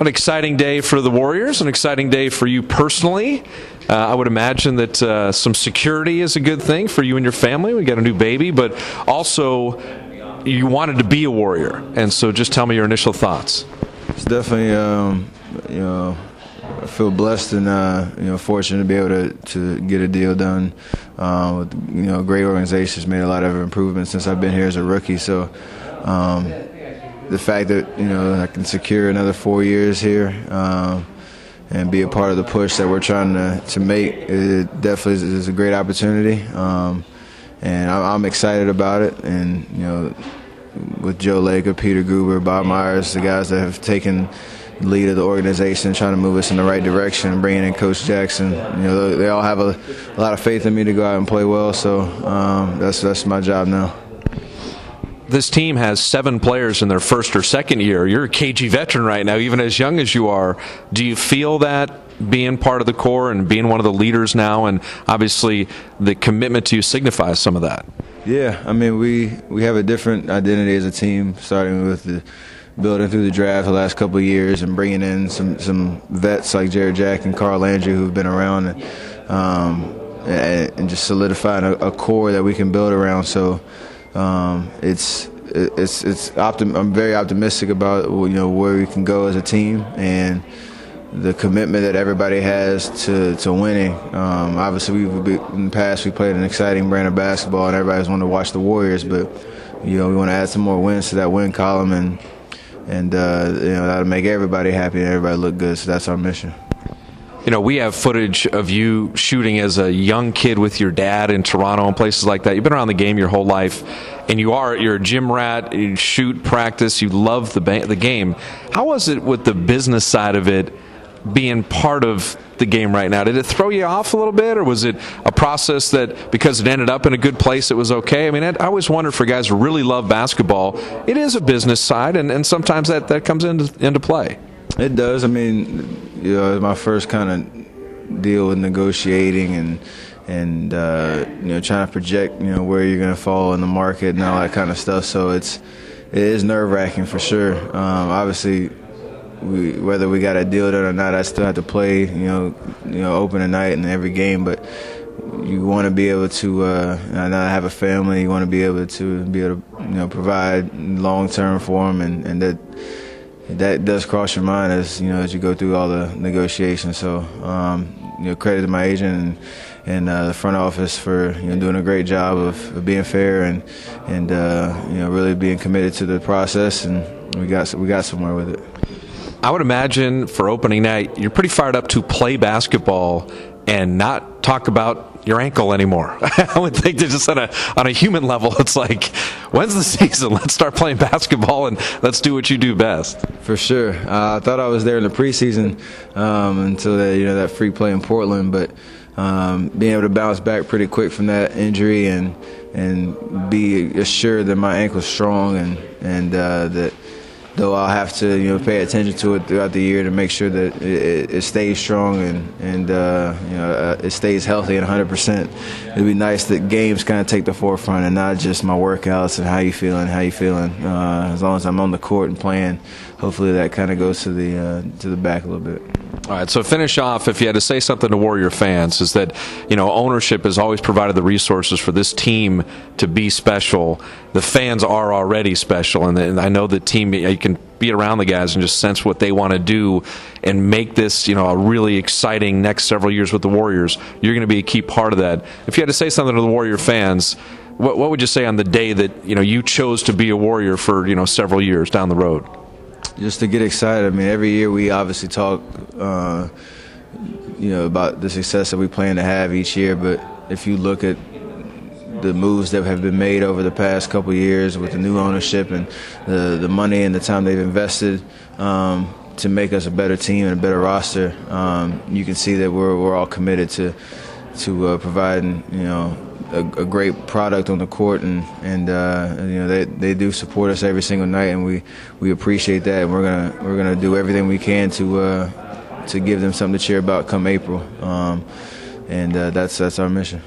An exciting day for the Warriors, an exciting day for you personally. Uh, I would imagine that uh, some security is a good thing for you and your family. We got a new baby, but also you wanted to be a Warrior. And so just tell me your initial thoughts. It's definitely, um, you know, I feel blessed and uh, you know fortunate to be able to, to get a deal done uh, with you know great organizations. Made a lot of improvements since I've been here as a rookie. So um, the fact that you know I can secure another four years here um, and be a part of the push that we're trying to to make it definitely is, a great opportunity. Um, and I'm excited about it. And you know, with Joe Lacob, Peter Guber, Bob Myers, the guys that have taken lead of the organization, trying to move us in the right direction, bringing in Coach Jackson. You know, they all have a, a lot of faith in me to go out and play well. So um, that's that's my job now this team has seven players in their first or second year. You're a KG veteran right now, even as young as you are. Do you feel that being part of the core and being one of the leaders now, and obviously the commitment to you signifies some of that? Yeah, I mean we we have a different identity as a team, starting with the building through the draft the last couple of years and bringing in some some vets like Jarrett Jack and Carl Landry who've been around. And, um, and just solidifying a, a core that we can build around. So um, it's it's it's optim- I'm very optimistic about you know where we can go as a team and the commitment that everybody has to to winning. Um, obviously, we've in the past we played an exciting brand of basketball, and everybody's wanted to watch the Warriors, but you know we want to add some more wins to that win column, and and uh, you know that'll make everybody happy and everybody look good. So that's our mission you know, we have footage of you shooting as a young kid with your dad in Toronto and places like that. You've been around the game your whole life, and you are you're a gym rat. You shoot, practice. You love the ba- the game. How was it with the business side of it, being part of the game right now? Did it throw you off a little bit, or was it a process that because it ended up in a good place, it was okay? I mean, I, always wondered for guys who really love basketball, it is a business side, and, and sometimes that, that comes into into play. It does. I mean, you know, my first kind of deal with negotiating and and uh, you know trying to project you know where you're to fall in the market and all that kind of stuff. So it's it is nerve wracking for sure. Um, obviously, we, whether we got a deal done or not, I still have to play you know you know open a night in every game, but. You want to be able to uh, not have a family. You want to be able to be able to you know provide long term for them, and, and that that does cross your mind as you know as you go through all the negotiations. So um, you know, credit to my agent and and uh, the front office for you know doing a great job of, of being fair and and uh, you know really being committed to the process, and we got we got somewhere with it. I would imagine for opening night, you're pretty fired up to play basketball and not talk about your ankle anymore. I would think that just on a on a human level, it's like, when's the season? Let's start playing basketball and let's do what you do best. For sure. Uh, I thought I was there in the preseason um, until that you know that free play in Portland, but um, being able to bounce back pretty quick from that injury and and be assured that my ankle's strong and and uh, that though I'll have to you know pay attention to it throughout the year to make sure that it, it stays strong and and uh, you know uh, it stays healthy and 100 percent. It'd be nice that games kind of take the forefront and not just my workouts and how you feeling, how you feeling. Uh, as long as I'm on the court and playing, hopefully that kind of goes to the uh, to the back a little bit. All right, so finish off, if you had to say something to Warrior fans, is that, you know, ownership has always provided the resources for this team to be special. The fans are already special, and, I know the team, can be around the guys and just sense what they want to do and make this, you know, a really exciting next several years with the Warriors. You're going to be a key part of that. If you had to say something to the Warrior fans, what, what would you say on the day that, you know, you chose to be a Warrior for, you know, several years down the road? just to get excited. I mean, every year we obviously talk, uh, you know, about the success that we plan to have each year. But if you look at the moves that have been made over the past couple years with the new ownership and the the money and the time they've invested um, to make us a better team and a better roster, um, you can see that we're we're all committed to to uh, providing you know a, a, great product on the court, and and uh, you know they they do support us every single night, and we we appreciate that. And we're gonna we're gonna do everything we can to uh, to give them something to cheer about come April, um, and uh, that's that's our mission.